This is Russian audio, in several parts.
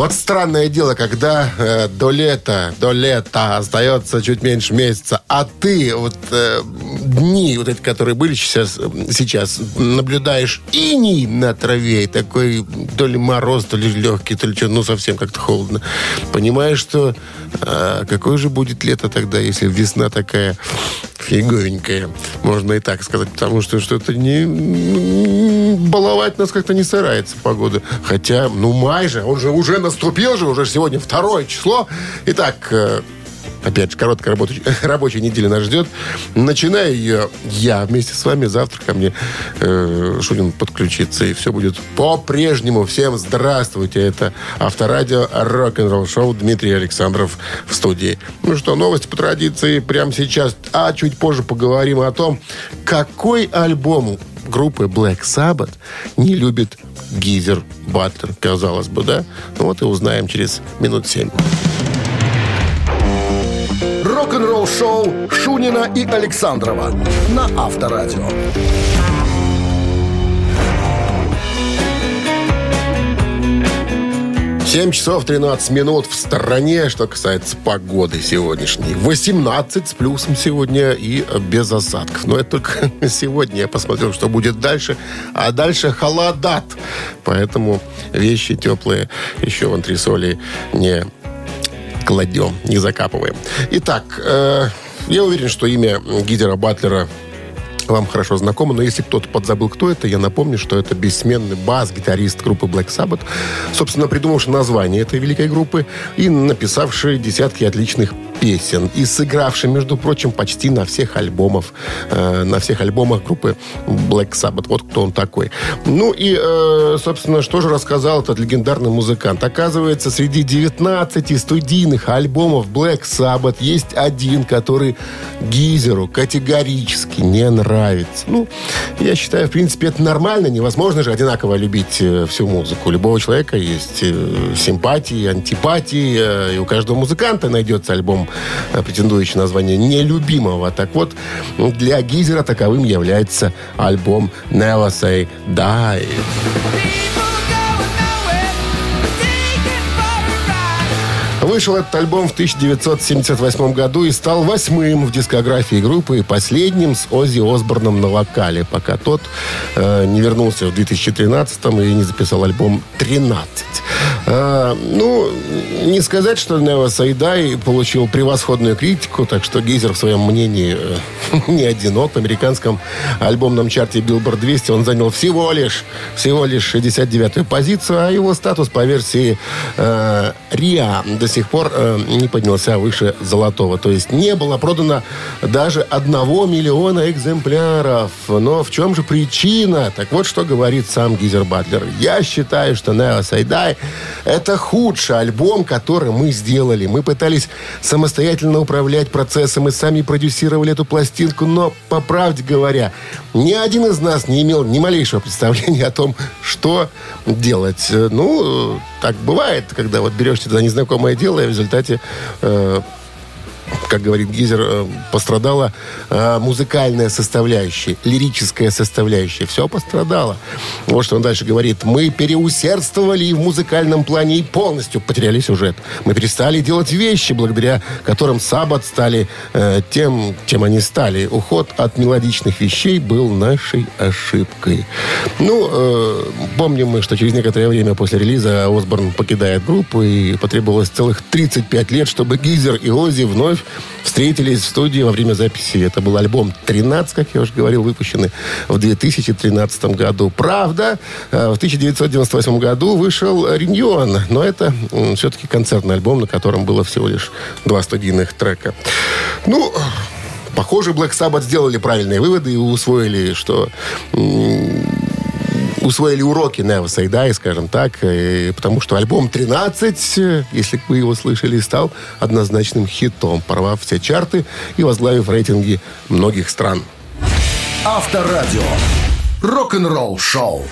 Вот странное дело, когда э, до лета, до лета остается чуть меньше месяца, а ты вот э, дни, вот эти, которые были сейчас, сейчас наблюдаешь иней на траве, и такой то ли мороз, то ли легкий, то ли что, ну совсем как-то холодно. Понимаешь, что э, какое же будет лето тогда, если весна такая фиговенькая, можно и так сказать, потому что что-то не баловать нас как-то не старается погода. Хотя, ну май же, он же уже наступил же, уже сегодня второе число. Итак, э, Опять же, короткая рабочая, рабочая неделя нас ждет. Начинаю ее я вместе с вами. Завтра ко мне э, Шунин подключится. И все будет по-прежнему. Всем здравствуйте. Это Авторадио Рок-н-ролл шоу Дмитрий Александров в студии. Ну что, новости по традиции прямо сейчас. А чуть позже поговорим о том, какой альбом группы Black Sabbath не любит Гизер Батлер, казалось бы, да? Ну вот и узнаем через минут семь рок-н-ролл шоу Шунина и Александрова на Авторадио. 7 часов 13 минут в стороне, что касается погоды сегодняшней. 18 с плюсом сегодня и без осадков. Но это только сегодня. Я посмотрел, что будет дальше. А дальше холодат. Поэтому вещи теплые еще в антресоли не кладем, не закапываем. Итак, э, я уверен, что имя Гидера Батлера вам хорошо знакомо, но если кто-то подзабыл, кто это, я напомню, что это бессменный бас-гитарист группы Black Sabbath, собственно, придумавший название этой великой группы и написавший десятки отличных песен и сыгравший, между прочим, почти на всех альбомах, э, на всех альбомах группы Black Sabbath. Вот кто он такой. Ну и, э, собственно, что же рассказал этот легендарный музыкант? Оказывается, среди 19 студийных альбомов Black Sabbath есть один, который Гизеру категорически не нравится. Ну, я считаю, в принципе, это нормально. Невозможно же одинаково любить э, всю музыку. У любого человека есть э, симпатии, антипатии, э, и у каждого музыканта найдется альбом претендующий на звание нелюбимого. Так вот, для Гизера таковым является альбом Never Say Die. Вышел этот альбом в 1978 году и стал восьмым в дискографии группы и последним с Оззи Осборном на вокале, пока тот э, не вернулся в 2013 и не записал альбом 13. Э, ну, не сказать, что Нео Сайдай получил превосходную критику, так что Гейзер в своем мнении э, не одинок. В американском альбомном чарте Billboard 200 он занял всего лишь, всего лишь 69-ю позицию, а его статус по версии э, РИА до сих пор э, не поднялся выше золотого. То есть не было продано даже одного миллиона экземпляров. Но в чем же причина? Так вот, что говорит сам Гизер Батлер. Я считаю, что Нео Сайдай это худший альбом, который мы сделали. Мы пытались самостоятельно управлять процессом и сами продюсировали эту пластинку, но, по правде говоря, ни один из нас не имел ни малейшего представления о том, что делать. Ну, так бывает, когда вот берешь за незнакомое дело, и в результате э, как говорит Гизер, э, пострадала э, музыкальная составляющая, лирическая составляющая. Все пострадало. Вот что он дальше говорит. Мы переусердствовали и в музыкальном плане и полностью потеряли сюжет. Мы перестали делать вещи, благодаря которым Саббат стали э, тем, чем они стали. Уход от мелодичных вещей был нашей ошибкой. Ну, помним мы, что через некоторое время после релиза Осборн покидает группу и потребовалось целых 35 лет, чтобы Гизер и Ози вновь встретились в студии во время записи. Это был альбом 13, как я уже говорил, выпущенный в 2013 году. Правда, э, в 1998 году вышел «Риньон», но это все-таки концертный альбом, на котором было всего лишь два студийных трека. Ну, похоже, Black Sabbath сделали правильные выводы и усвоили, что усвоили уроки Нева Сайдай, скажем так, и, потому что альбом 13, если вы его слышали, стал однозначным хитом, порвав все чарты и возглавив рейтинги многих стран. Авторадио. Рок-н-ролл шоу.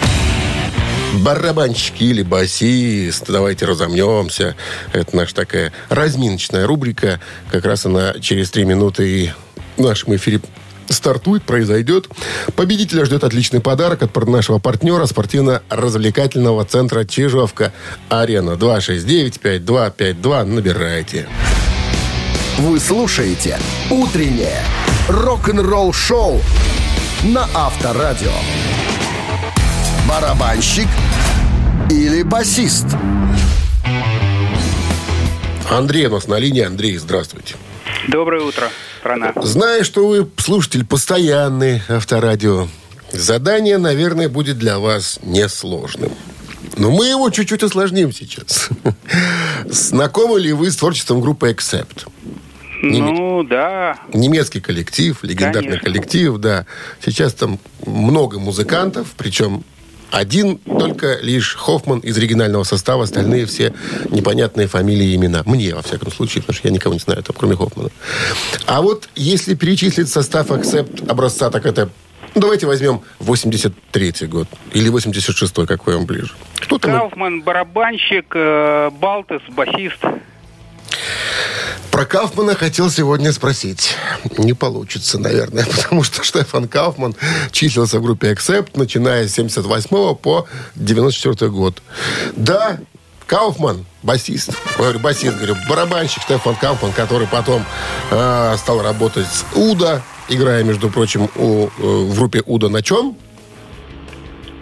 Барабанщики или басист, давайте разомнемся. Это наша такая разминочная рубрика. Как раз она через три минуты и в нашем эфире стартует, произойдет. Победителя ждет отличный подарок от нашего партнера спортивно-развлекательного центра «Чижовка-Арена». 269-5252. Набирайте. Вы слушаете «Утреннее рок-н-ролл-шоу» на Авторадио. Барабанщик или басист? Андрей у нас на линии. Андрей, здравствуйте. Доброе утро, страна. Знаю, что вы слушатель постоянный авторадио. Задание, наверное, будет для вас несложным. Но мы его чуть-чуть осложним сейчас. Знакомы ли вы с творчеством группы Accept? Ну, да. Немецкий коллектив, легендарный Конечно. коллектив, да. Сейчас там много музыкантов, причем один только лишь Хоффман из оригинального состава, остальные все непонятные фамилии и имена. Мне, во всяком случае, потому что я никого не знаю, там, кроме Хоффмана. А вот если перечислить состав Accept образца, так это... Ну, давайте возьмем 83-й год. Или 86-й, какой вам ближе. Кто там? Кауфман, барабанщик, э, Балтес, басист. Про Кауфмана хотел сегодня спросить. Не получится, наверное, потому что Штефан Кауфман числился в группе Accept, начиная с 78 по 94 год. Да, Кауфман, басист, говорю, басист, говорю, барабанщик Штефан Кауфман, который потом э, стал работать с Уда, играя, между прочим, у, э, в группе Уда на чем?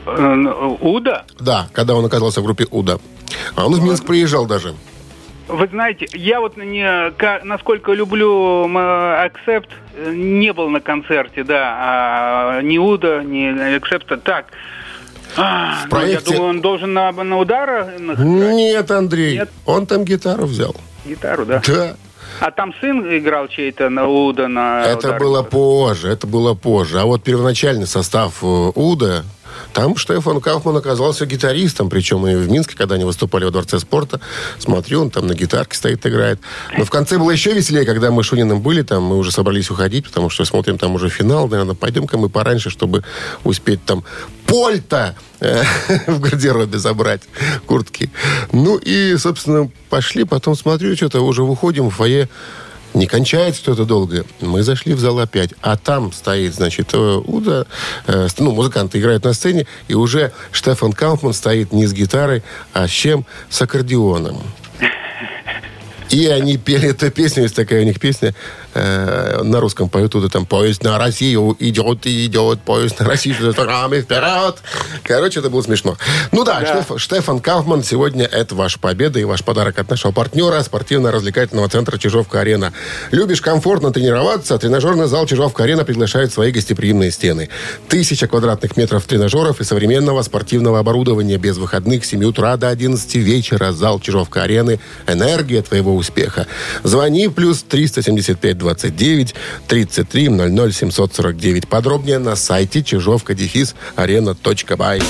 Э, Уда? Да, когда он оказался в группе Уда. А он в Минск приезжал даже. Вы знаете, я вот не, насколько люблю Accept, э, не был на концерте, да, а ни Уда, ни Accept, так. А, ну, проекте- я думаю, он должен на, на удара. Нет, Андрей, Нет? он там гитару взял. гитару, да. Да. А там сын играл чей-то на Уда, на Это удар. было позже, это было позже. А вот первоначальный состав э, Уда, там Штефан Кауфман оказался гитаристом, причем и в Минске, когда они выступали во Дворце спорта. Смотрю, он там на гитарке стоит, играет. Но в конце было еще веселее, когда мы с Шуниным были там, мы уже собрались уходить, потому что смотрим там уже финал, наверное, пойдем-ка мы пораньше, чтобы успеть там польта э, в гардеробе забрать, куртки. Ну и, собственно, пошли, потом смотрю, что-то уже выходим в фойе, не кончается что-то долго. Мы зашли в зал опять. А там стоит, значит, э, Уда, э, ну, музыканты играют на сцене, и уже Штефан Кауфман стоит не с гитарой, а с чем? С аккордеоном. И они пели эту песню, есть такая у них песня, э, на русском поют туда там «Поезд на Россию идет и идет, поезд на Россию руками вперед». Короче, это было смешно. Ну да, Штеф- Штефан Кауфман, сегодня это ваша победа и ваш подарок от нашего партнера спортивно-развлекательного центра «Чижовка-арена». Любишь комфортно тренироваться? Тренажерный зал «Чижовка-арена» приглашает в свои гостеприимные стены. Тысяча квадратных метров тренажеров и современного спортивного оборудования без выходных с 7 утра до 11 вечера. Зал «Чижовка-арены» – энергия твоего успеха. Звони плюс 375 29 33 00 749. Подробнее на сайте чижовка дефис арена.бай.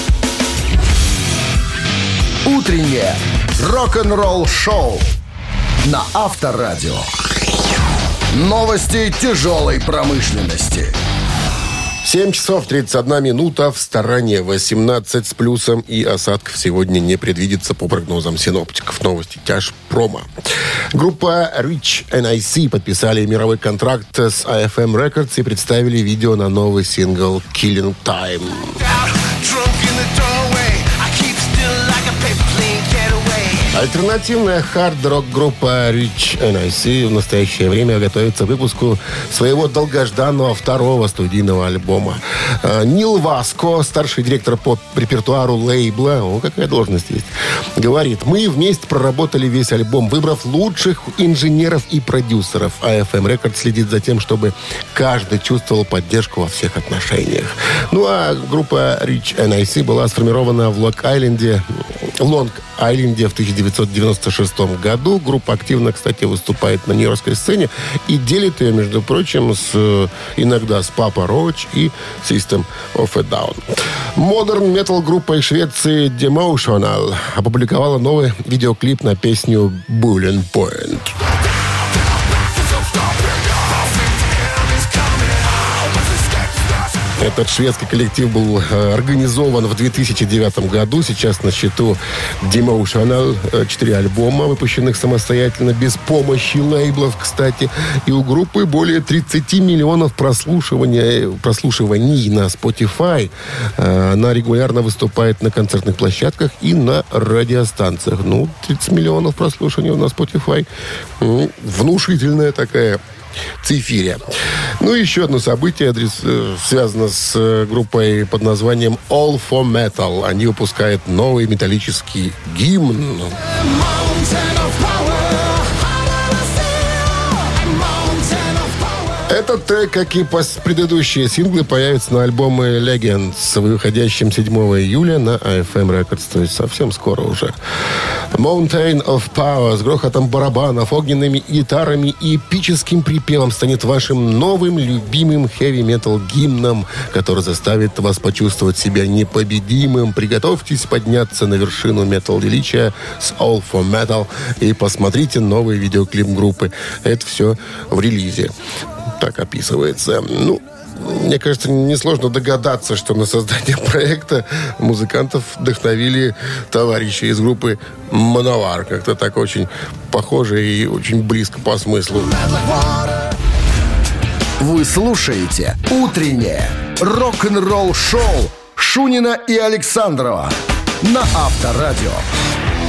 Утреннее рок-н-ролл-шоу на Авторадио. Новости тяжелой промышленности. 7 часов 31 минута в стороне 18 с плюсом и осадков сегодня не предвидится по прогнозам синоптиков. Новости тяжпрома. Группа Rich NIC подписали мировой контракт с AFM Records и представили видео на новый сингл Killing Time. Альтернативная хард-рок группа Rich NIC в настоящее время готовится к выпуску своего долгожданного второго студийного альбома. Э, Нил Васко, старший директор по репертуару лейбла, о, какая должность есть, говорит, мы вместе проработали весь альбом, выбрав лучших инженеров и продюсеров. AFM Records следит за тем, чтобы каждый чувствовал поддержку во всех отношениях. Ну а группа Rich NIC была сформирована в Лонг-Айленде, в Лонг-Айленде в 1996 году. Группа активно, кстати, выступает на нью-йоркской сцене и делит ее, между прочим, с, э, иногда с Папа Роуч и System of a Down. Модерн метал группа из Швеции Demotional опубликовала новый видеоклип на песню Bullet Point. Этот шведский коллектив был э, организован в 2009 году. Сейчас на счету Demotional. Э, четыре альбома, выпущенных самостоятельно, без помощи лейблов, кстати. И у группы более 30 миллионов прослушивания, прослушиваний на Spotify. Э, Она регулярно выступает на концертных площадках и на радиостанциях. Ну, 30 миллионов прослушиваний на Spotify. Ну, Внушительная такая цифиря. Ну, и еще одно событие адрес, э, связано с э, группой под названием All for Metal. Они выпускают новый металлический гимн. Этот трек, как и предыдущие синглы, появится на альбоме Legends, выходящем 7 июля на AFM Records, то есть совсем скоро уже. Mountain of Power с грохотом барабанов, огненными гитарами и эпическим припевом станет вашим новым любимым хэви-метал гимном, который заставит вас почувствовать себя непобедимым. Приготовьтесь подняться на вершину метал величия с All for Metal и посмотрите новый видеоклип группы. Это все в релизе. Так описывается. Ну, мне кажется, несложно догадаться, что на создание проекта музыкантов вдохновили товарищи из группы «Мановар». Как-то так очень похоже и очень близко по смыслу. Вы слушаете «Утреннее рок-н-ролл-шоу» Шунина и Александрова на Авторадио.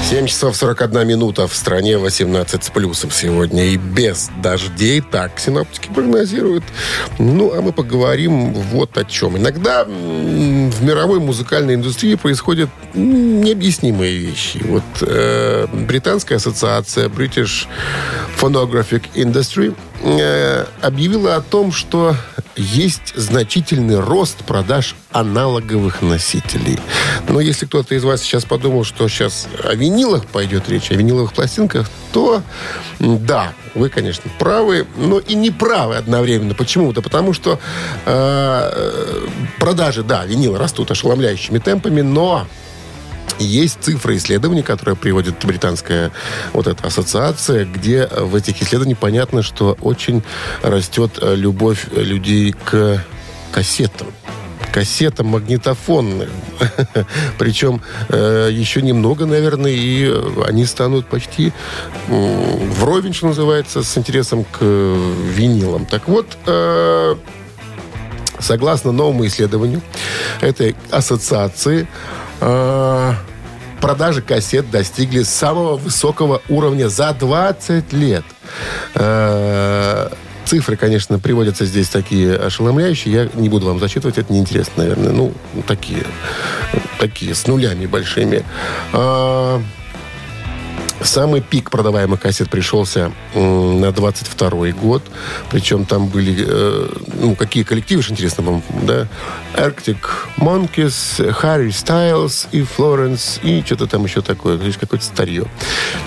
7 часов 41 минута в стране 18 с плюсом сегодня и без дождей. Так синоптики прогнозируют. Ну, а мы поговорим вот о чем. Иногда в мировой музыкальной индустрии происходят необъяснимые вещи. Вот э, британская ассоциация British Phonographic Industry объявила о том, что есть значительный рост продаж аналоговых носителей. Но если кто-то из вас сейчас подумал, что сейчас о винилах пойдет речь, о виниловых пластинках, то да, вы, конечно, правы, но и не правы одновременно. Почему? Да потому что э, продажи, да, винила растут ошеломляющими темпами, но есть цифры исследований, которые приводит британская вот эта ассоциация, где в этих исследованиях понятно, что очень растет э, любовь людей к кассетам кассетам магнитофонным. Причем э, еще немного, наверное, и они станут почти м, вровень, что называется, с интересом к э, винилам. Так вот, э, согласно новому исследованию этой ассоциации, э, продажи кассет достигли самого высокого уровня за 20 лет. Э, Цифры, конечно, приводятся здесь такие ошеломляющие. Я не буду вам зачитывать, это неинтересно, наверное. Ну, такие, такие с нулями большими. Самый пик продаваемых кассет пришелся на 22 год. Причем там были, э, ну, какие коллективы, что интересно вам, да? Arctic Monkeys, Harry Styles и Florence, и что-то там еще такое, здесь какое-то старье.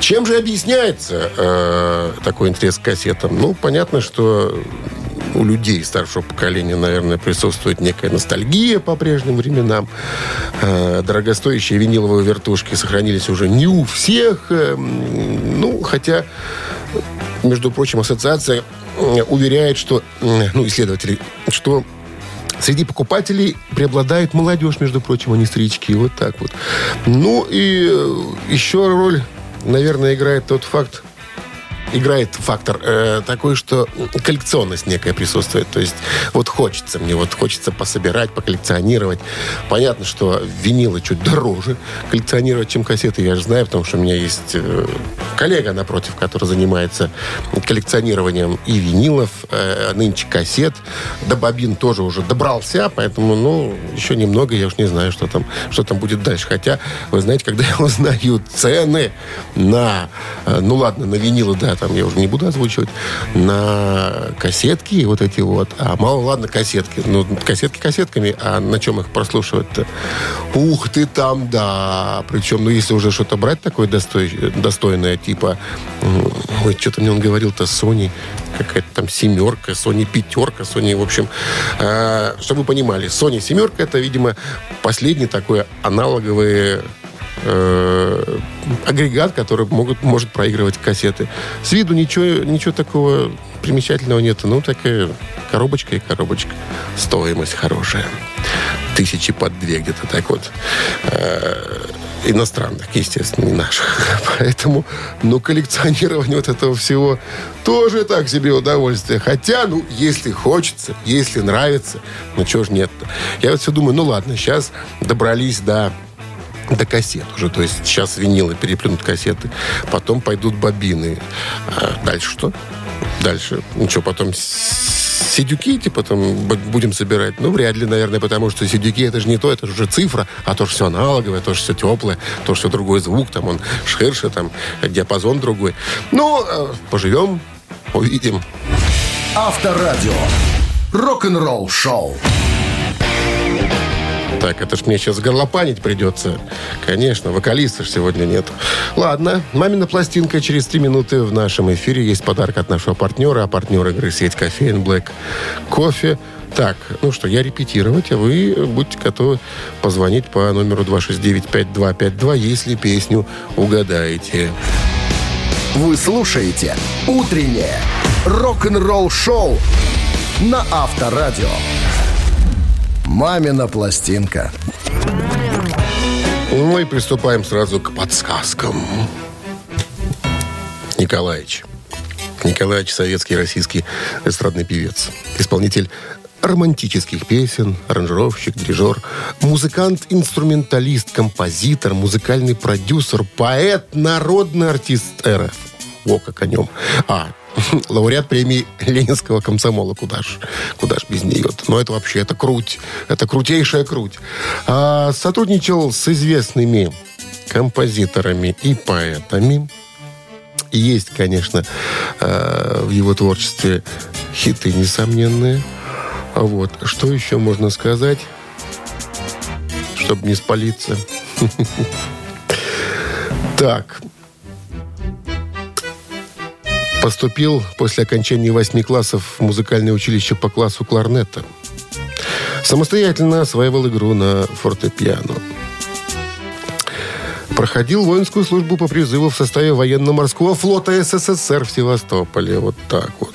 Чем же объясняется э, такой интерес к кассетам? Ну, понятно, что у людей старшего поколения, наверное, присутствует некая ностальгия по прежним временам. Э, Дорогостоящие виниловые вертушки сохранились уже не у всех. Э, Ну, хотя, между прочим, ассоциация э, уверяет, что, ну, исследователи, что Среди покупателей преобладает молодежь, между прочим, а не старички. Вот так вот. Ну и еще роль, наверное, играет тот факт, играет фактор э, такой, что коллекционность некая присутствует. То есть вот хочется мне, вот хочется пособирать, поколлекционировать. Понятно, что винилы чуть дороже коллекционировать, чем кассеты. Я же знаю, потому что у меня есть э, коллега напротив, который занимается коллекционированием и винилов, э, нынче кассет. До бобин тоже уже добрался, поэтому, ну, еще немного, я уж не знаю, что там, что там будет дальше. Хотя, вы знаете, когда я узнаю цены на, э, ну ладно, на винилы, да, там я уже не буду озвучивать, на кассетки вот эти вот, а мало, ладно, кассетки, ну, кассетки кассетками, а на чем их прослушивать-то? Ух ты там, да. Причем, ну, если уже что-то брать такое достой- достойное, типа, ой, что-то мне он говорил-то, Sony, какая-то там семерка, Sony пятерка, Sony, в общем, э, чтобы вы понимали, Sony семерка это, видимо, последний такой аналоговый э, агрегат, который могут, может проигрывать кассеты. С виду ничего, ничего такого примечательного нет. Ну, такая коробочка и коробочка. Стоимость хорошая. Тысячи под две где-то так вот. Э, иностранных, естественно, не наших. Поэтому, ну, коллекционирование вот этого всего тоже так себе удовольствие. Хотя, ну, если хочется, если нравится, ну, чего ж нет -то. Я вот все думаю, ну, ладно, сейчас добрались до до кассет уже. То есть сейчас винилы переплюнут кассеты, потом пойдут бобины. А дальше что? Дальше. Ну что, потом сидюки, типа, там, будем собирать? Ну, вряд ли, наверное, потому что сидюки это же не то, это же уже цифра, а то, что все аналоговое, то, что все теплое, то, что другой звук, там, он ширше, там, диапазон другой. Ну, э, поживем, увидим. Авторадио. Рок-н-ролл шоу. Так, это ж мне сейчас горлопанить придется. Конечно, вокалиста ж сегодня нет. Ладно, мамина пластинка через три минуты в нашем эфире. Есть подарок от нашего партнера, а партнер игры сеть кофеин Black Кофе. Так, ну что, я репетировать, а вы будьте готовы позвонить по номеру 269-5252, если песню угадаете. Вы слушаете «Утреннее рок-н-ролл-шоу» на Авторадио. «Мамина пластинка». Ну и приступаем сразу к подсказкам. Николаевич. Николаевич советский российский эстрадный певец. Исполнитель романтических песен, аранжировщик, дирижер, музыкант, инструменталист, композитор, музыкальный продюсер, поэт, народный артист РФ. Во как о нем. А, лауреат премии Ленинского комсомола. Куда ж, куда ж без нее? Но это вообще, это круть. Это крутейшая круть. А, сотрудничал с известными композиторами и поэтами. Есть, конечно, э, в его творчестве хиты несомненные. А вот. Что еще можно сказать, чтобы не спалиться? Так, Поступил после окончания восьми классов в музыкальное училище по классу кларнета. Самостоятельно осваивал игру на фортепиано. Проходил воинскую службу по призыву в составе военно-морского флота СССР в Севастополе. Вот так вот.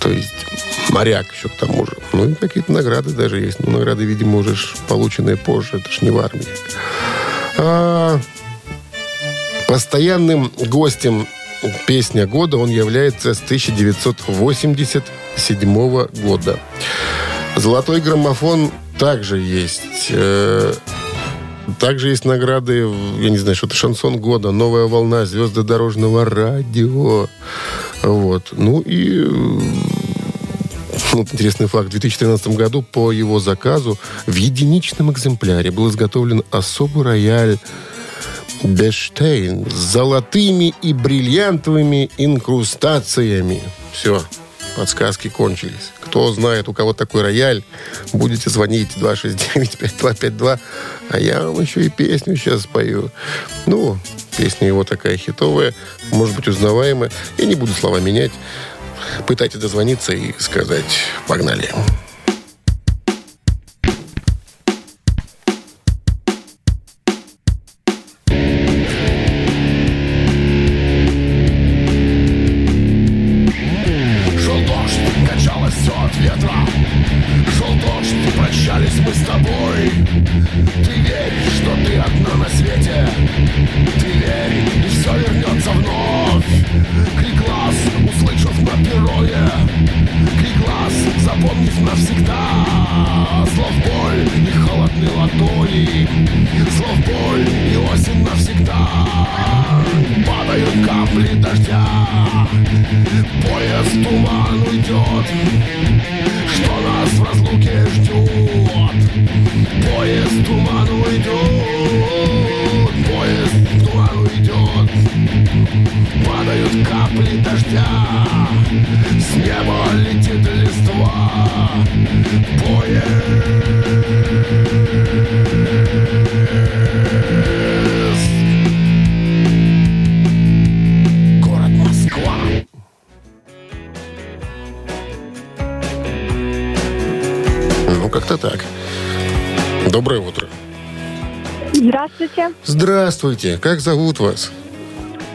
То есть моряк еще к тому же. Ну и какие-то награды даже есть. Но награды, видимо, уже полученные позже. Это ж не в армии. А, постоянным гостем песня года он является с 1987 года. Золотой граммофон также есть. Э, также есть награды, я не знаю, что-то шансон года, новая волна, звезды дорожного радио. Вот. Ну и вот интересный факт. В 2013 году по его заказу в единичном экземпляре был изготовлен особый рояль Бештейн с золотыми и бриллиантовыми инкрустациями. Все, подсказки кончились. Кто знает, у кого такой рояль, будете звонить 269-5252, а я вам еще и песню сейчас спою. Ну, песня его такая хитовая, может быть, узнаваемая. Я не буду слова менять. Пытайтесь дозвониться и сказать «погнали». Доброе утро. Здравствуйте. Здравствуйте. Как зовут вас?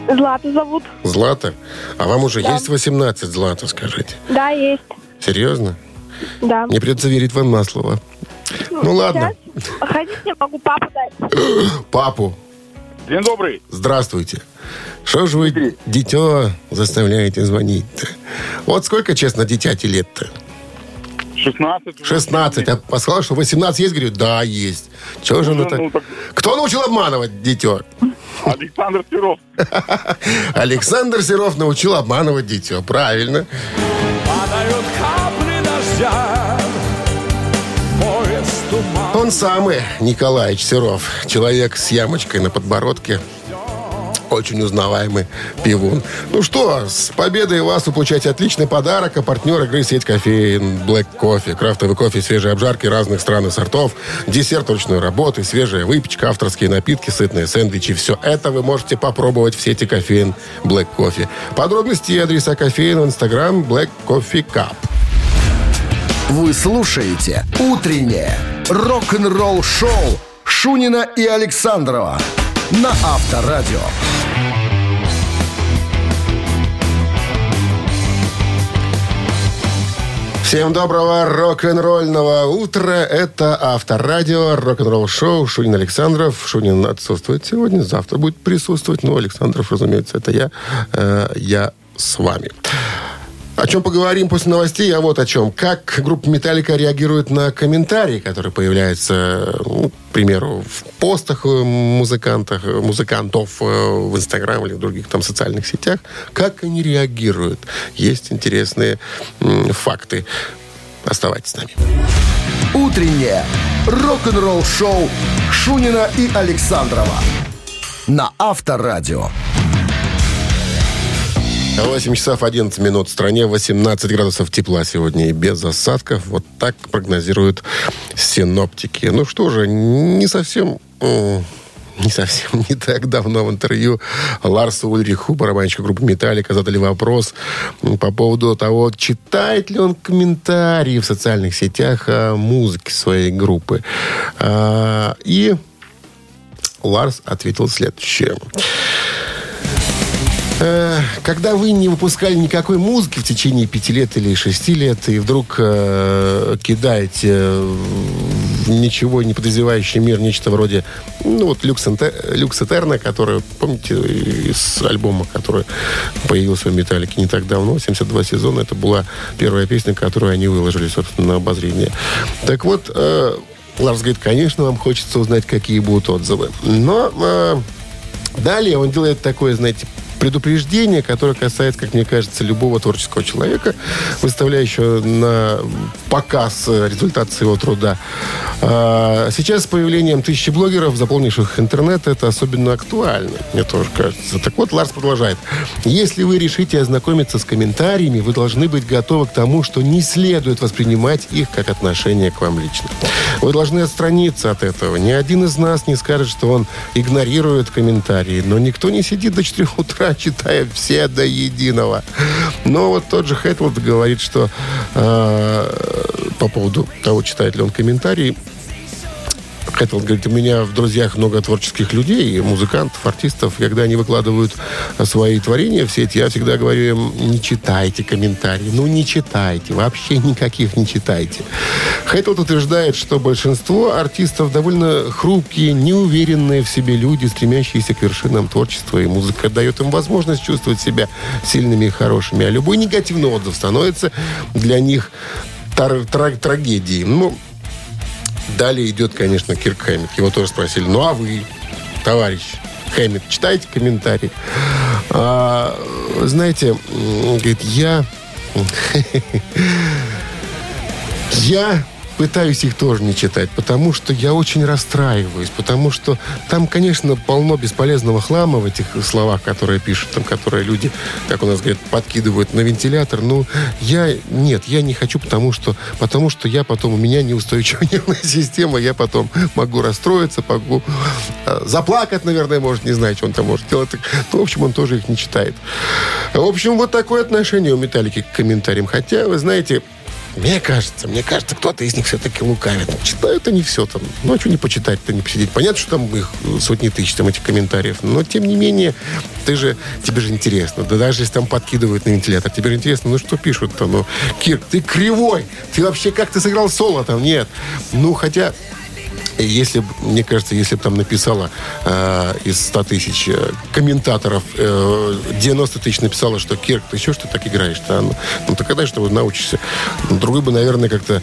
Злата зовут. Злата? А вам уже да. есть 18, Злата, скажите? Да, есть. Серьезно? Да. Не придется верить вам на слово. Ну, ну ладно. Хотите, я могу папу дать. Папу. День добрый. Здравствуйте. Что же вы, дитё, заставляете звонить-то? Вот сколько, честно, дитяти лет-то? 16. 16. А сказал, что 18 есть? Говорю, да, есть. Чего же Ну, она так... ну, так- Кто научил обманывать дитё? Александр Серов. Александр Серов научил обманывать дитё. Правильно. Падают капли дождя Поезд туман Он самый, Николаевич Серов. Человек с ямочкой на подбородке. Очень узнаваемый пивун. Ну что, с победой вас вы получаете отличный подарок. А партнер игры сеть кофеин Black Coffee. Крафтовый кофе, свежие обжарки разных стран и сортов. Десерт ручной работы, свежая выпечка, авторские напитки, сытные сэндвичи. Все это вы можете попробовать в сети кофеин Black Coffee. Подробности и адреса кофеин в инстаграм Black Coffee Cup. Вы слушаете «Утреннее рок-н-ролл-шоу» Шунина и Александрова на Авторадио. Всем доброго рок-н-ролльного утра. Это Авторадио, рок-н-ролл шоу. Шунин Александров. Шунин отсутствует сегодня, завтра будет присутствовать. Но Александров, разумеется, это я. Э, я с вами. О чем поговорим после новостей, а вот о чем. Как группа «Металлика» реагирует на комментарии, которые появляются, ну, к примеру, в постах э, музыкантах, э, музыкантов э, в Инстаграм или в других там социальных сетях. Как они реагируют? Есть интересные м, факты. Оставайтесь с нами. «Утреннее рок-н-ролл-шоу» Шунина и Александрова на Авторадио. 8 часов 11 минут в стране, 18 градусов тепла сегодня и без осадков. Вот так прогнозируют синоптики. Ну что же, не совсем... Не совсем не так давно в интервью Ларсу Ульриху, барабанщику группы «Металлика», задали вопрос по поводу того, читает ли он комментарии в социальных сетях о музыке своей группы. А, И Ларс ответил следующее. Э, Когда вы не выпускали никакой музыки в течение пяти лет или шести лет, и вдруг э, кидаете в ничего не подозревающий мир нечто вроде, ну вот Люкс, Этерна, который, помните, из альбома, который появился в «Металлике» не так давно, 72 сезона, это была первая песня, которую они выложили, собственно, на обозрение. Так вот, э, Ларс говорит, конечно, вам хочется узнать, какие будут отзывы. Но э, Далее он делает такое, знаете, предупреждение, которое касается, как мне кажется, любого творческого человека, выставляющего на показ э, результат своего труда. А, Сейчас с появлением тысячи блогеров, заполнивших интернет, это особенно актуально, мне тоже кажется. Так вот, Ларс продолжает. Если вы решите ознакомиться с комментариями, вы должны быть готовы к тому, что не следует воспринимать их как отношение к вам лично. Вы должны отстраниться от этого. Ни один из нас не скажет, что он игнорирует комментарии, но никто не сидит до 4 утра, читая все до единого. Но вот тот же Хэтфилд говорит, что э, по поводу того, читает ли он комментарии, Хотел говорит, у меня в друзьях много творческих людей, музыкантов, артистов. Когда они выкладывают свои творения в сеть, я всегда говорю им, не читайте комментарии. Ну, не читайте. Вообще никаких не читайте. Хэттл утверждает, что большинство артистов довольно хрупкие, неуверенные в себе люди, стремящиеся к вершинам творчества. И музыка дает им возможность чувствовать себя сильными и хорошими. А любой негативный отзыв становится для них трагедией. Ну, Далее идет, конечно, Кирк Хэммит. Его тоже спросили, ну а вы, товарищ Хэммит, читаете комментарии? А, знаете, говорит, я... Я пытаюсь их тоже не читать, потому что я очень расстраиваюсь, потому что там, конечно, полно бесполезного хлама в этих словах, которые пишут, там, которые люди, как у нас говорят, подкидывают на вентилятор. Ну, я, нет, я не хочу, потому что, потому что я потом, у меня неустойчивая нервная система, я потом могу расстроиться, могу э, заплакать, наверное, может, не знаю, что он там может делать. Ну, в общем, он тоже их не читает. В общем, вот такое отношение у Металлики к комментариям. Хотя, вы знаете, мне кажется, мне кажется, кто-то из них все-таки лукавит. Читают они все там. Ну, а не почитать-то, не посидеть? Понятно, что там их сотни тысяч, там, этих комментариев. Но, тем не менее, ты же, тебе же интересно. Да даже если там подкидывают на вентилятор, тебе же интересно, ну, что пишут-то? Ну, Кир, ты кривой. Ты вообще как ты сыграл соло там? Нет. Ну, хотя если, мне кажется, если бы там написала э, из 100 тысяч э, комментаторов, э, 90 тысяч написала, что Кирк, ты что так играешь-то? Ну, ну ты когда же ты научишься? Ну, Другой бы, наверное, как-то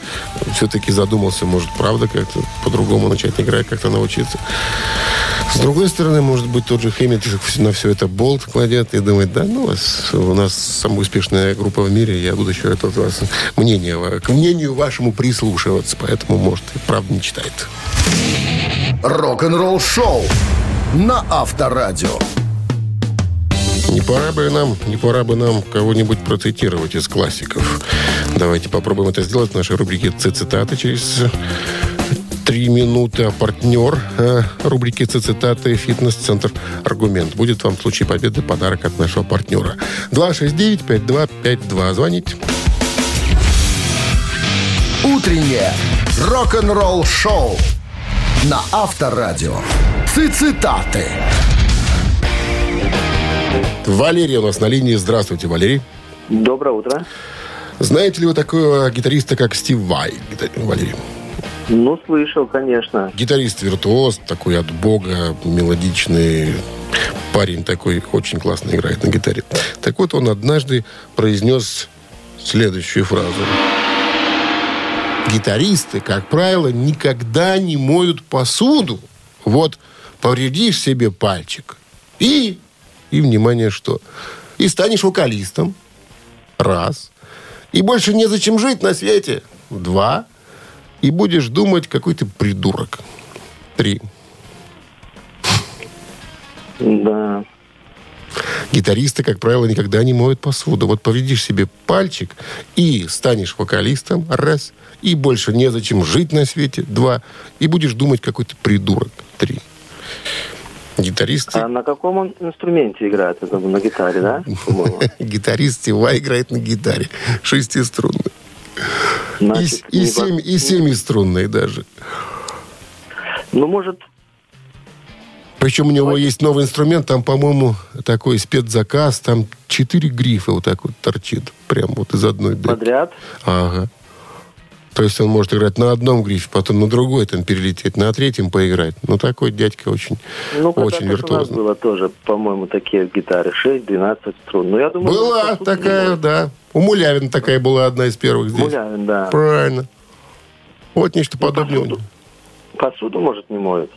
все-таки задумался, может, правда, как-то по-другому начать играть, как-то научиться. С другой стороны, может быть, тот же Хэммит на все это болт кладет и думает, да, ну, у нас самая успешная группа в мире, я буду еще это от вас мнение, к мнению вашему прислушиваться, поэтому, может, и правда не читает. Рок-н-ролл шоу на Авторадио. Не пора бы нам, не пора бы нам кого-нибудь процитировать из классиков. Давайте попробуем это сделать в нашей рубрике «Ц-цитаты» через три минуты. А партнер э, рубрики «Ц-цитаты» «Фитнес-центр Аргумент». Будет вам в случае победы подарок от нашего партнера. 269-5252. Звоните. Утреннее рок-н-ролл шоу на Авторадио. Цитаты. Валерий у нас на линии. Здравствуйте, Валерий. Доброе утро. Знаете ли вы такого гитариста, как Стив Вай, Гита- Валерий? Ну, слышал, конечно. Гитарист-виртуоз, такой от бога, мелодичный парень такой, очень классно играет на гитаре. Так вот, он однажды произнес следующую фразу. Гитаристы, как правило, никогда не моют посуду. Вот повредишь себе пальчик. И, и внимание, что? И станешь вокалистом. Раз. И больше незачем жить на свете. Два. И будешь думать, какой ты придурок. Три. Да. Гитаристы, как правило, никогда не моют посуду. Вот повредишь себе пальчик и станешь вокалистом. Раз. И больше незачем жить на свете. Два. И будешь думать, какой ты придурок. Три. Гитаристы... А на каком он инструменте играет? Это на гитаре, да? Гитарист Стива играет на гитаре. Шестиструнной. И, Значит, и, и семиструнной даже. Ну, может, Причем у него есть новый инструмент, там, по-моему, такой спецзаказ, там четыре грифа вот так вот торчит, прям вот из одной дырки. подряд? Ага. То есть он может играть на одном грифе, потом на другой там перелететь, на третьем поиграть. Ну, такой дядька очень, Ну, очень у нас виртуозный. было тоже, по-моему, такие гитары. 6-12 струн. Ну, я думаю... Была такая, не да. У Мулявина такая была одна из первых здесь. Мулявин, да. Правильно. Вот нечто подобное. у посуду. Посуду, может, не моют?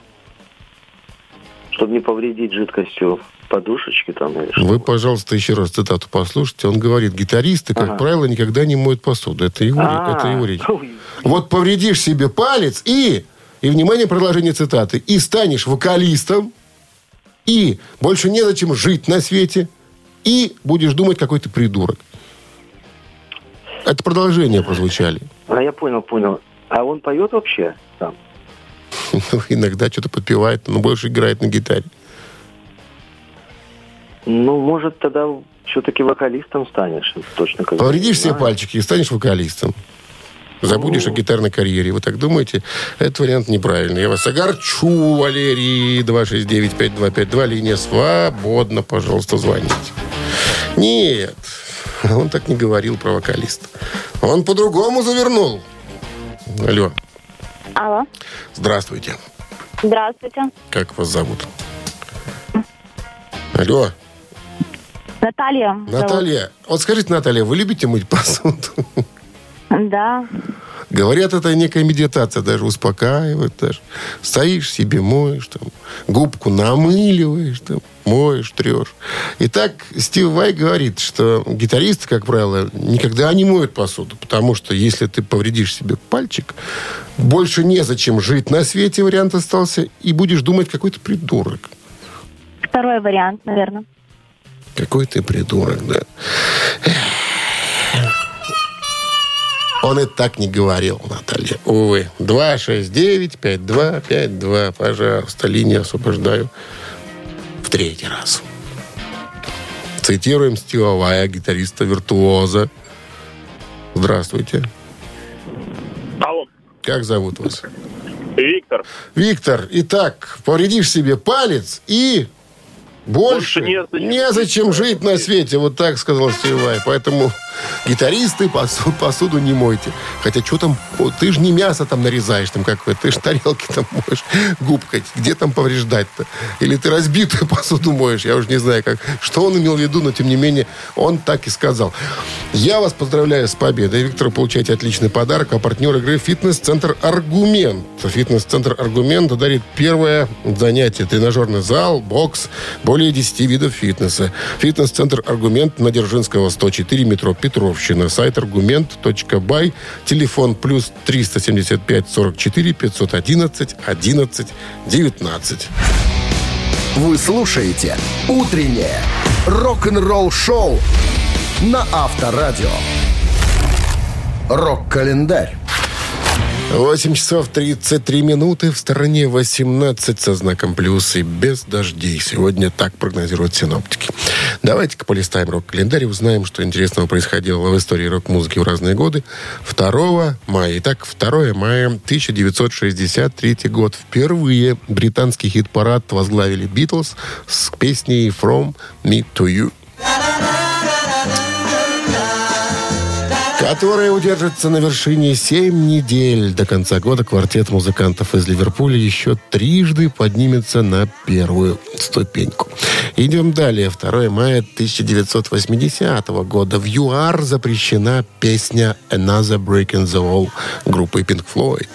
Чтобы не повредить жидкостью подушечки там или что. Вы, пожалуйста, еще раз цитату послушайте. Он говорит, гитаристы, как Ага. правило, никогда не моют посуду. Это его, А, это его речь. Вот повредишь себе палец и, и, внимание, продолжение цитаты, и станешь вокалистом, и больше незачем жить на свете, и будешь думать, какой ты придурок. Это продолжение прозвучали. А я понял, понял. А он поет вообще Иногда что-то подпевает, но больше играет на гитаре. Ну, может, тогда все-таки вокалистом станешь. Точно как Повредишь знаю. пальчики и станешь вокалистом. Забудешь о гитарной карьере. Вы так думаете? Этот вариант неправильный. Я вас огорчу, Валерий. 269-5252. Линия свободна. Пожалуйста, звоните. Нет. Он так не говорил про вокалиста. Он по-другому завернул. Алло. Алло. Здравствуйте. Здравствуйте. Как вас зовут? Алло. Наталья. Наталья. Вот скажите, Наталья, вы любите мыть посуду? зовут. Да. Говорят, это некая медитация, даже успокаивает. Даже. Стоишь себе, моешь, там, губку намыливаешь, там, моешь, трешь. Итак, Стив Вай говорит, что гитаристы, как правило, никогда не моют посуду, потому что если ты повредишь себе пальчик, больше незачем жить на свете, вариант остался, и будешь думать, какой ты придурок. Второй вариант, наверное. Какой ты придурок, да. Он и так не говорил, Наталья. Увы. 269-5252. Пожалуйста, линию освобождаю третий раз. Цитируем Стива Вая, гитариста-виртуоза. Здравствуйте. Алло, Как зовут вас? Виктор. Виктор, итак, повредишь себе палец и больше, Больше незачем. незачем жить на свете, вот так сказал Стивай. Поэтому гитаристы посу- посуду не мойте. Хотя что там, ты же не мясо там нарезаешь, там какое ты же тарелки там моешь, губкать. Где там повреждать-то? Или ты разбитую посуду моешь, я уже не знаю, как, что он имел в виду, но тем не менее он так и сказал. Я вас поздравляю с победой. Виктор, получаете отличный подарок. А партнер игры «Фитнес-центр Аргумент». «Фитнес-центр Аргумент» дарит первое занятие. Тренажерный зал, бокс, более 10 видов фитнеса. «Фитнес-центр Аргумент» на Дзержинского, 104, метро Петровщина. Сайт аргумент.бай. Телефон плюс 375 44 511 11 19. Вы слушаете «Утреннее рок-н-ролл-шоу» на Авторадио. Рок-календарь. 8 часов 33 минуты. В стороне 18 со знаком плюс и без дождей. Сегодня так прогнозируют синоптики. Давайте-ка полистаем рок-календарь и узнаем, что интересного происходило в истории рок-музыки в разные годы. 2 мая. Итак, 2 мая 1963 год. Впервые британский хит-парад возглавили Битлз с песней «From Me to You». Которая удержится на вершине 7 недель. До конца года квартет музыкантов из Ливерпуля еще трижды поднимется на первую ступеньку. Идем далее. 2 мая 1980 года. В ЮАР запрещена песня «Another Break in the Wall» группы Pink Floyd.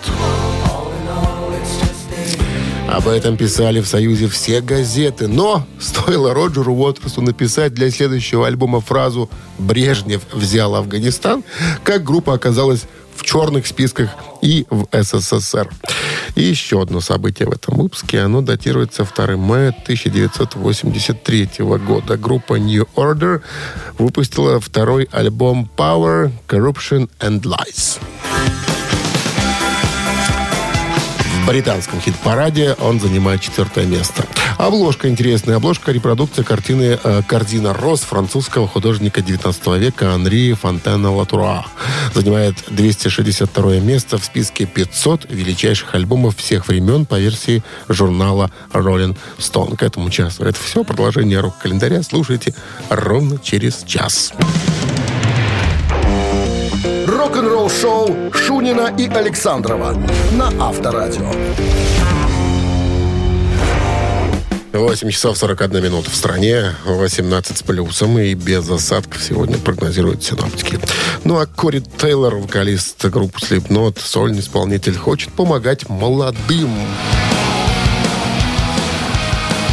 Об этом писали в Союзе все газеты. Но стоило Роджеру Уотерсу написать для следующего альбома фразу «Брежнев взял Афганистан», как группа оказалась в черных списках и в СССР. И еще одно событие в этом выпуске. Оно датируется 2 мая 1983 года. Группа New Order выпустила второй альбом Power, Corruption and Lies. Британском хит-параде он занимает четвертое место. Обложка интересная. Обложка репродукция картины э, «Кардина Рос» французского художника 19 века Анри Фонтена Латура. Занимает 262 место в списке 500 величайших альбомов всех времен по версии журнала Rolling Stone. К этому. Это все. Продолжение рок-календаря слушайте ровно через час. Рок-н-ролл-шоу Шунина и Александрова на Авторадио. 8 часов 41 минута в стране, 18 с плюсом и без осадков сегодня прогнозируют синоптики. Ну а Кори Тейлор, вокалист группы Slipknot, сольный исполнитель, хочет помогать молодым.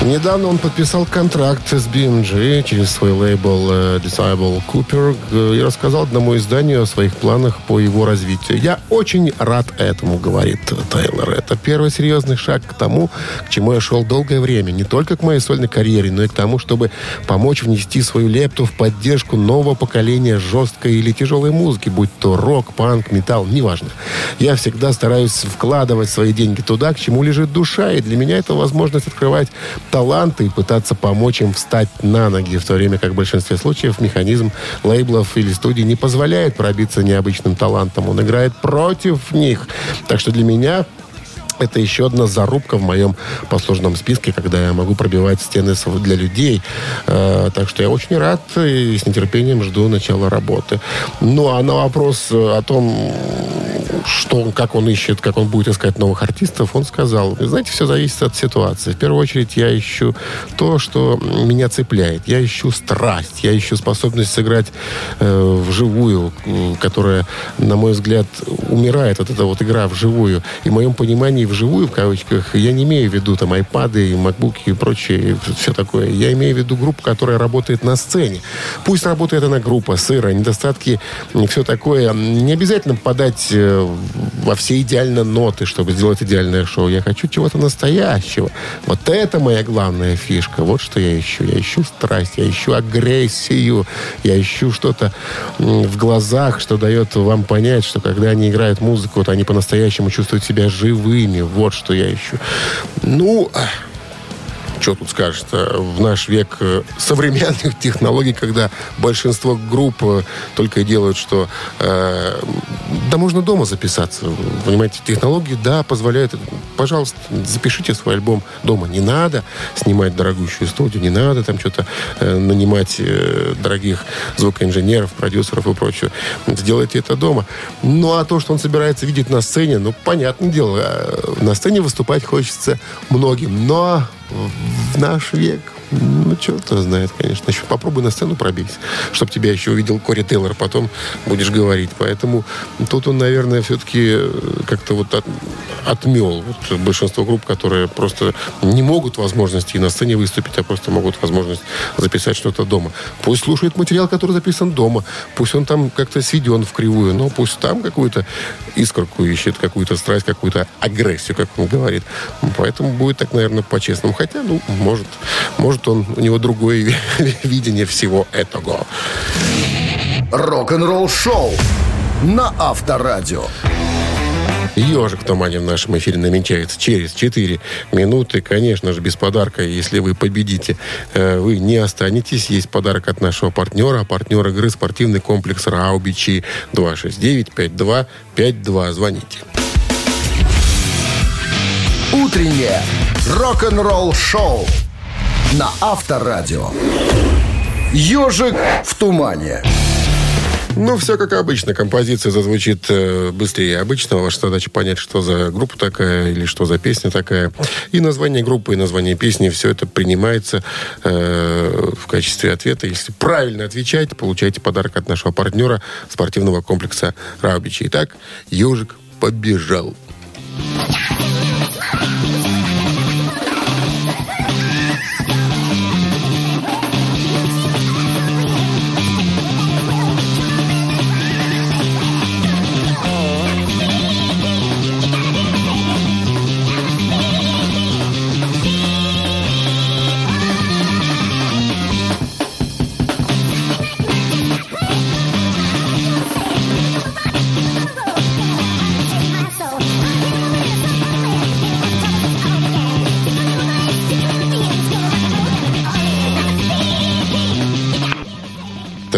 Недавно он подписал контракт с BMG через свой лейбл э, Disciple Cooper э, и рассказал одному изданию о своих планах по его развитию. «Я очень рад этому», — говорит Тейлор. «Это первый серьезный шаг к тому, к чему я шел долгое время. Не только к моей сольной карьере, но и к тому, чтобы помочь внести свою лепту в поддержку нового поколения жесткой или тяжелой музыки, будь то рок, панк, металл, неважно. Я всегда стараюсь вкладывать свои деньги туда, к чему лежит душа, и для меня это возможность открывать таланты и пытаться помочь им встать на ноги, в то время как в большинстве случаев механизм лейблов или студий не позволяет пробиться необычным талантом. Он играет против них. Так что для меня это еще одна зарубка в моем послужном списке, когда я могу пробивать стены для людей. Э, так что я очень рад и с нетерпением жду начала работы. Ну, а на вопрос о том, что он, как он ищет, как он будет искать новых артистов, он сказал, «Вы знаете, все зависит от ситуации. В первую очередь я ищу то, что меня цепляет. Я ищу страсть, я ищу способность сыграть э, вживую, э, которая, на мой взгляд, умирает. Вот эта вот игра вживую. И в моем понимании вживую, в кавычках, я не имею в виду там айпады, макбуки и прочее, все такое. Я имею в виду группу, которая работает на сцене. Пусть работает она группа, сыра, недостатки, все такое. Не обязательно подать э, во все идеально ноты, чтобы сделать идеальное шоу. Я хочу чего-то настоящего. Вот это моя главная фишка. Вот что я ищу. Я ищу страсть, я ищу агрессию, я ищу что-то в глазах, что дает вам понять, что когда они играют музыку, вот они по-настоящему чувствуют себя живыми. Вот что я ищу. Ну, что тут скажешь в наш век э, современных технологий, когда большинство групп э, только и делают, что э, да можно дома записаться. Понимаете, технологии, да, позволяют. Пожалуйста, запишите свой альбом дома. Не надо снимать дорогущую студию, не надо там что-то э, нанимать э, дорогих звукоинженеров, продюсеров и прочее. Сделайте это дома. Ну, а то, что он собирается видеть на сцене, ну, понятное дело, э, на сцене выступать хочется многим. Но в наш век ну, черт знает, конечно. Еще попробуй на сцену пробить, чтобы тебя еще увидел Кори Тейлор, потом будешь говорить. Поэтому тут он, наверное, все-таки э, как-то вот от, отмел вот большинство групп, которые просто не могут возможности на сцене выступить, а просто могут возможность записать что-то дома. Пусть слушает материал, который записан дома. Пусть он там как-то сведен в кривую, но пусть там какую-то искорку ищет, какую-то страсть, какую-то агрессию, как он говорит. Поэтому будет так, наверное, по-честному. Хотя, ну, может, может может, он, у него другое видение всего этого. Рок-н-ролл шоу на Авторадио. Ежик в тумане в нашем эфире намечается через 4 минуты. Конечно же, без подарка, если вы победите, э, вы не останетесь. Есть подарок от нашего партнера. Партнер игры спортивный комплекс Раубичи 269-5252. Звоните. Утреннее рок-н-ролл шоу на Авторадио. Ежик в тумане. Ну, все как обычно. Композиция зазвучит э, быстрее обычного. Ваша задача понять, что за группа такая или что за песня такая. И название группы, и название песни, все это принимается э, в качестве ответа. Если правильно отвечаете, получаете подарок от нашего партнера спортивного комплекса Раубичи. Итак, ежик побежал.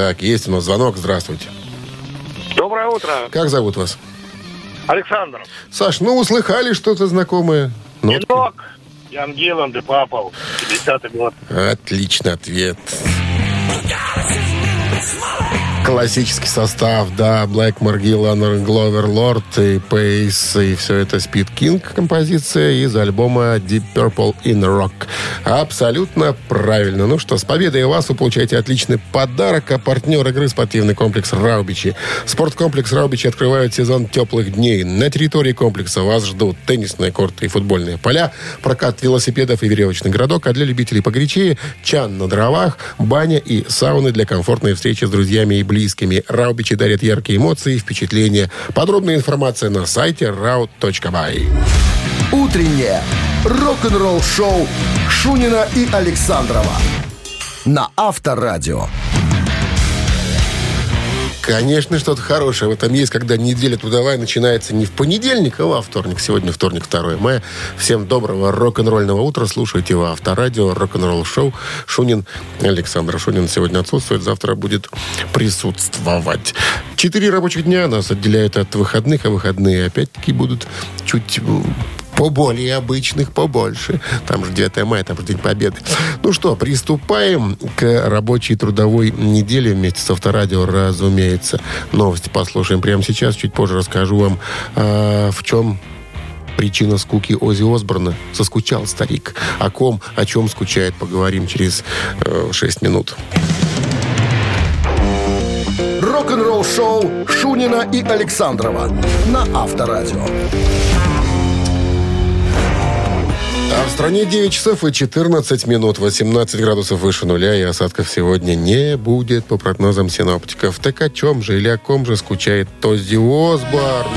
Так, есть у нас звонок. Здравствуйте. Доброе утро. Как зовут вас? Александр. Саш, ну, услыхали что-то знакомое? Нотки? Нинок. Ян Гилланд и Папал. 50-й год. Отличный ответ. Классический состав, да, Блэк, Маргиллан, Гловер, Лорд и Пейс, и все это Спид Кинг композиция из альбома Deep Purple in Rock. Абсолютно правильно. Ну что, с победой вас вы получаете отличный подарок, а партнер игры спортивный комплекс Раубичи. Спорткомплекс Раубичи открывает сезон теплых дней. На территории комплекса вас ждут теннисные корты и футбольные поля, прокат велосипедов и веревочный городок, а для любителей погорячее чан на дровах, баня и сауны для комфортной встречи с друзьями и близкими. Раубичи дарят яркие эмоции и впечатления. Подробная информация на сайте raut.by. Утреннее рок-н-ролл-шоу Шунина и Александрова на Авторадио. Конечно, что-то хорошее в этом есть, когда неделя трудовая начинается не в понедельник, а во вторник. Сегодня вторник, 2 мая. Всем доброго рок-н-ролльного утра. Слушайте его Авторадио, рок-н-ролл шоу. Шунин Александр Шунин сегодня отсутствует, завтра будет присутствовать. Четыре рабочих дня нас отделяют от выходных, а выходные опять-таки будут чуть поболее обычных, побольше. Там же 9 мая, там же День Победы. Ну что, приступаем к рабочей трудовой неделе вместе с Авторадио, разумеется. Новости послушаем прямо сейчас. Чуть позже расскажу вам, э, в чем причина скуки Ози Осборна. Соскучал старик. О ком, о чем скучает, поговорим через э, 6 минут. Рок-н-ролл шоу Шунина и Александрова на Авторадио. А в стране 9 часов и 14 минут, 18 градусов выше нуля, и осадков сегодня не будет, по прогнозам синоптиков. Так о чем же или о ком же скучает Тоззи Осборн?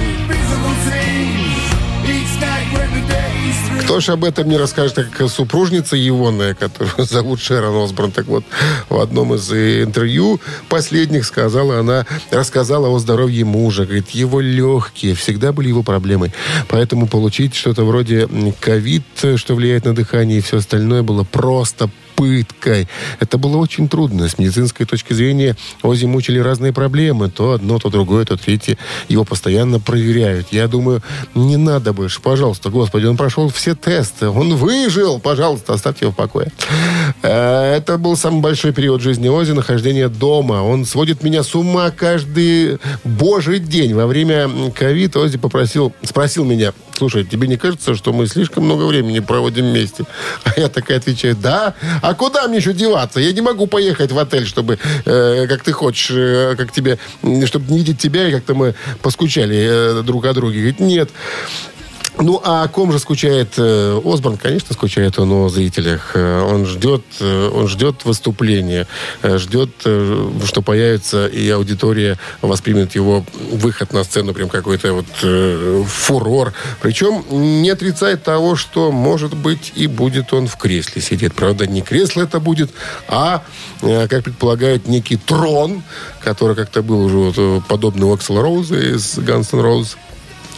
Кто ж об этом не расскажет, как супружница Егонная, которую зовут Шерон Осборн. Так вот, в одном из э, интервью последних сказала она, рассказала о здоровье мужа. Говорит, его легкие всегда были его проблемой. Поэтому получить что-то вроде ковид, э, что влияет на дыхание и все остальное было просто пыткой. Это было очень трудно. С медицинской точки зрения Ози мучили разные проблемы. То одно, то другое, то третье. Его постоянно проверяют. Я думаю, не надо больше. Пожалуйста, господи, он прошел все тесты. Он выжил. Пожалуйста, оставьте его в покое. Э, Это был самый большой период жизни Ози, нахождение дома. Он сводит меня с ума каждый божий день. Во время ковид Ози попросил, спросил меня, слушай, тебе не кажется, что мы слишком много времени проводим вместе? А я такая отвечаю, да. А куда мне еще деваться? Я не могу поехать в отель, чтобы, э, как ты хочешь, э, как тебе, чтобы не видеть тебя, и как-то мы поскучали э, друг о друге. Говорит, нет. Ну, а о ком же скучает э, Осборн? Конечно, скучает он о зрителях. Э, Он ждет, э, он ждет выступления, ждет, что появится и аудитория воспримет его выход на сцену прям какой-то вот фурор. Причем не отрицает того, что, может быть, и будет он в кресле сидеть. Правда, не кресло это будет, а, как предполагают, некий трон, который как-то был уже вот, подобный у Аксела Роуза из Guns N' Roses.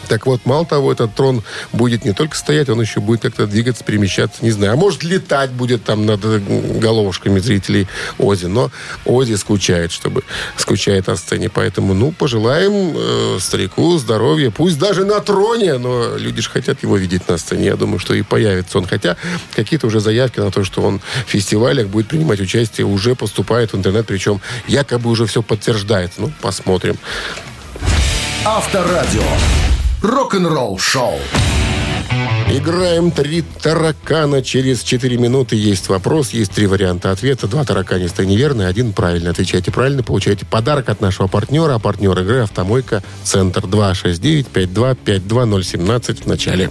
Так вот, мало того, этот трон будет не только стоять, он еще будет как-то двигаться, перемещаться, не знаю. А может, летать будет там над э, головушками зрителей Ози. Но Ози скучает, чтобы скучает о сцене. Поэтому, ну, пожелаем э, старику здоровья. Пусть даже на троне, но люди же хотят его видеть на сцене. Я думаю, что и появится он. Хотя какие-то уже заявки на то, что он в фестивалях будет принимать участие, уже поступает в интернет. Причем якобы уже все подтверждается. Ну, посмотрим. Авторадио. Рок-н-ролл шоу. Играем три таракана. Через 4 минуты есть вопрос, есть три варианта ответа. Два тараканиста неверный, один правильно. Отвечайте правильно, получаете подарок от нашего партнера. Партнер игры «Автомойка Центр» 269-5252017 в начале.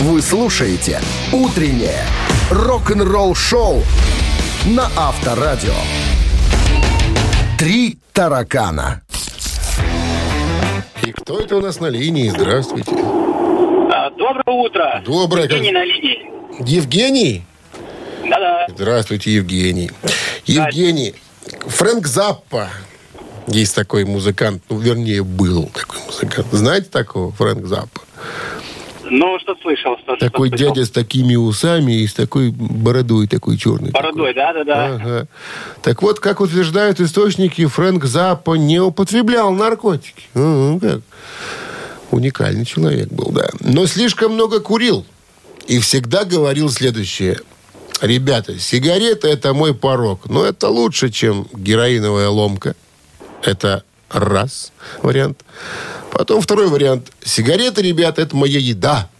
Вы слушаете «Утреннее рок-н-ролл шоу» на Авторадио. Три таракана. Кто это у нас на линии? Здравствуйте. А, Доброе утро. Доброе. Евгений на линии. Евгений? Да-да. Здравствуйте, Евгений. Евгений, Фрэнк Заппа. Есть такой музыкант, ну, вернее, был такой музыкант. Знаете такого, Фрэнк Заппа? Ну, что слышал? Что, Такой что слышал. дядя с такими усами и с такой бородой такой черной. Бородой, да-да-да. Ага. Так вот, как утверждают источники, Фрэнк Заппа не употреблял наркотики. Ну, как? Уникальный человек был, да. Но слишком много курил. И всегда говорил следующее. Ребята, сигарета – это мой порог. Но это лучше, чем героиновая ломка. Это раз вариант. Потом второй вариант. Сигареты, ребята, это моя еда.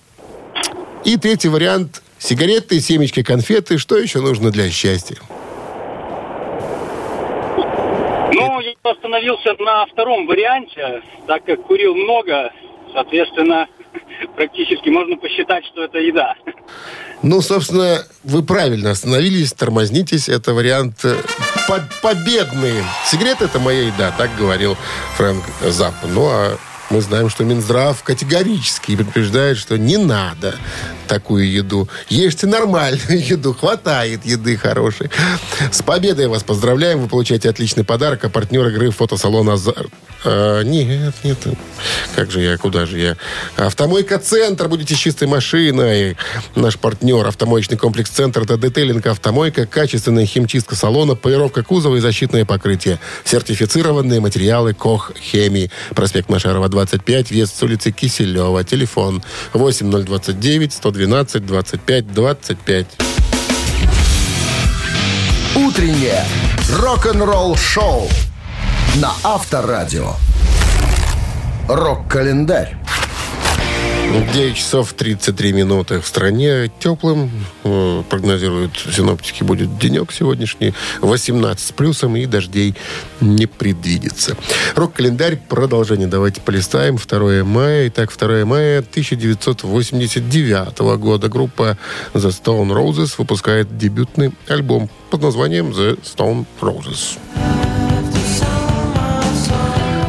И третий вариант. Сигареты, семечки, конфеты. Что еще нужно для счастья? Ну, я остановился на втором варианте, так как курил много, соответственно, практически можно посчитать, что это еда. Ну, собственно, вы правильно остановились, тормознитесь. Это вариант э, по- победный. Сигареты – это моя еда, так говорил Фрэнк Заппа. Ну, а мы знаем, что Минздрав категорически предупреждает, что не надо такую еду. Ешьте нормальную еду, хватает еды хорошей. С победой вас поздравляем. Вы получаете отличный подарок. А партнер игры фотосалон «Азар». А, нет, нет. Как же я, куда же я? Автомойка «Центр». Будете с чистой машиной. Наш партнер. Автомоечный комплекс «Центр». Это детейлинг автомойка, качественная химчистка салона, полировка кузова и защитное покрытие. Сертифицированные материалы КОХ «Хемии». Проспект Машарова, 25, вес с улицы Киселева. Телефон 8029 112 25 25. Утреннее рок-н-ролл шоу на Авторадио. Рок-календарь. 9 часов 33 минуты в стране. Теплым, э, прогнозируют синоптики, будет денек сегодняшний. 18 с плюсом и дождей не предвидится. Рок-календарь, продолжение. Давайте полистаем. 2 мая. Итак, 2 мая 1989 года группа The Stone Roses выпускает дебютный альбом под названием The Stone Roses.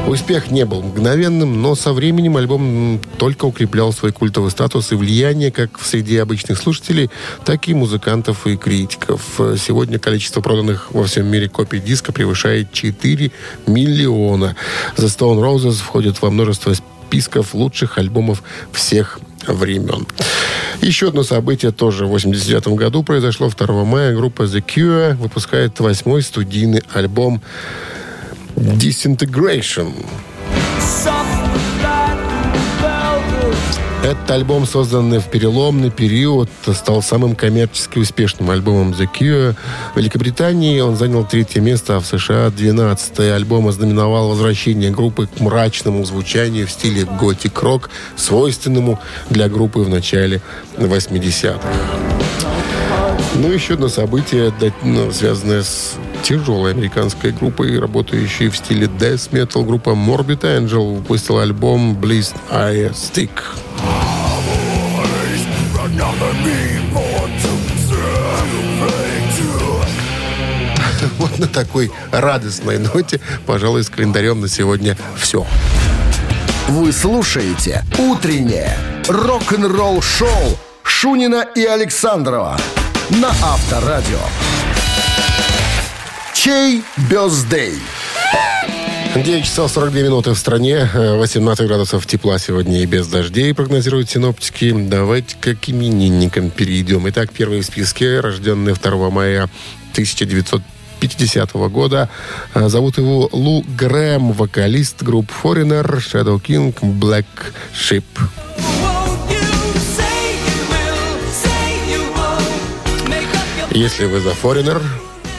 Успех не был мгновенным, но со временем альбом только укреплял свой культовый статус и влияние как в среде обычных слушателей, так и музыкантов и критиков. Сегодня количество проданных во всем мире копий диска превышает 4 миллиона. The Stone Roses входит во множество списков лучших альбомов всех времен. Еще одно событие тоже в 89 году произошло 2 мая. Группа The Cure выпускает восьмой студийный альбом Disintegration. Этот альбом, созданный в переломный период, стал самым коммерчески успешным альбомом The Cure. В Великобритании он занял третье место, а в США 12 альбом ознаменовал возвращение группы к мрачному звучанию в стиле готик-рок, свойственному для группы в начале 80-х. Ну, еще одно событие, ну, связанное с тяжелой американской группой, работающей в стиле death metal. Группа Morbid Angel выпустила альбом Blessed Eye Stick. Вот на такой радостной ноте, пожалуй, с календарем на сегодня все. Вы слушаете «Утреннее рок-н-ролл-шоу» Шунина и Александрова на Авторадио. Чей бездей? 9 часов 42 минуты в стране, э, 18 градусов тепла сегодня и без дождей, прогнозируют синоптики. Давайте к именинникам перейдем. Итак, первый в списке, рожденный 2 мая 1950 года. Э, Зовут его Лу Грэм, вокалист групп Foreigner, Shadow King, Black Sheep. Если вы за Foreigner,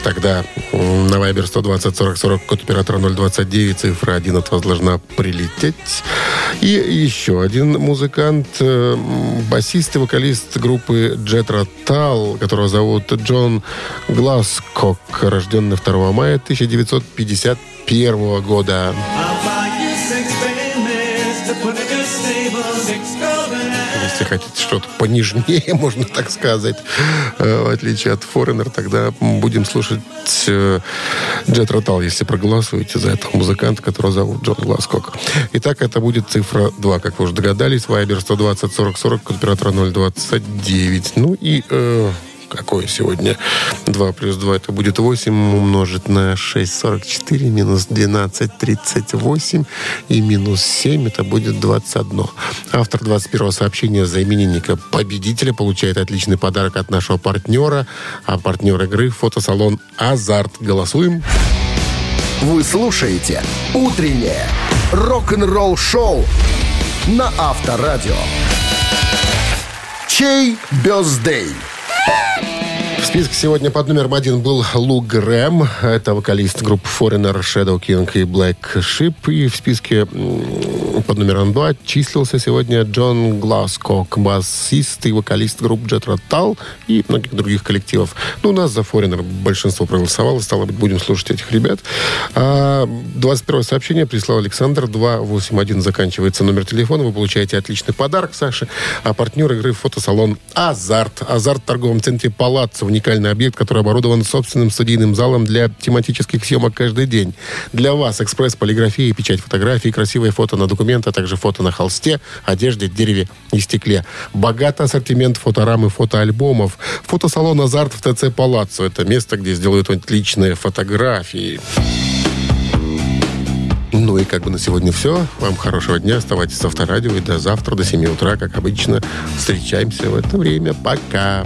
тогда на Viber 120 40 40 код оператора 029, цифра 1 от вас должна прилететь. И еще один музыкант, э, басист и вокалист группы Jet Rotal, которого зовут Джон Гласкок, рожденный 2 мая 1951 года. Если хотите что-то понежнее, можно так сказать, э, в отличие от Foreigner, тогда будем слушать э, Джет Ротал, если проголосуете за этого музыканта, которого зовут Джон Гласкок. Итак, это будет цифра 2, как вы уже догадались. Вайбер 120 40 40, код оператора 029. Ну и... э, какое сегодня 2 плюс 2, это будет 8 умножить на 6, 44, минус 12, 38 и минус 7, это будет 21. Автор 21 сообщения за именинника победителя получает отличный подарок от нашего партнера, а партнер игры фотосалон «Азарт». Голосуем. Вы слушаете «Утреннее рок-н-ролл-шоу» на Авторадио. Чей бездей? Woo! В списке сегодня под номером один был Лу Грэм. Это вокалист групп Foreigner, Shadow King и Black Sheep. И в списке под номером два числился сегодня Джон Гласкок, басист и вокалист групп Jet Rotal и многих других коллективов. Ну, у нас за Foreigner большинство проголосовало. Стало быть, будем слушать этих ребят. А 21 сообщение прислал Александр. 281 заканчивается номер телефона. Вы получаете отличный подарок, Саша. А партнер игры фотосалон «Азарт». «Азарт» в торговом центре «Палаццо». Уникальный объект, который оборудован собственным студийным залом для тематических съемок каждый день. Для вас экспресс, полиграфия, печать фотографий, красивые фото на документы, а также фото на холсте, одежде, дереве и стекле. Богатый ассортимент фоторам и фотоальбомов. Фотосалон «Азарт» в ТЦ «Палаццо». Это место, где сделают отличные фотографии. Ну и как бы на сегодня все. Вам хорошего дня. Оставайтесь с Авторадио. И до завтра, до 7 утра, как обычно. Встречаемся в это время. Пока.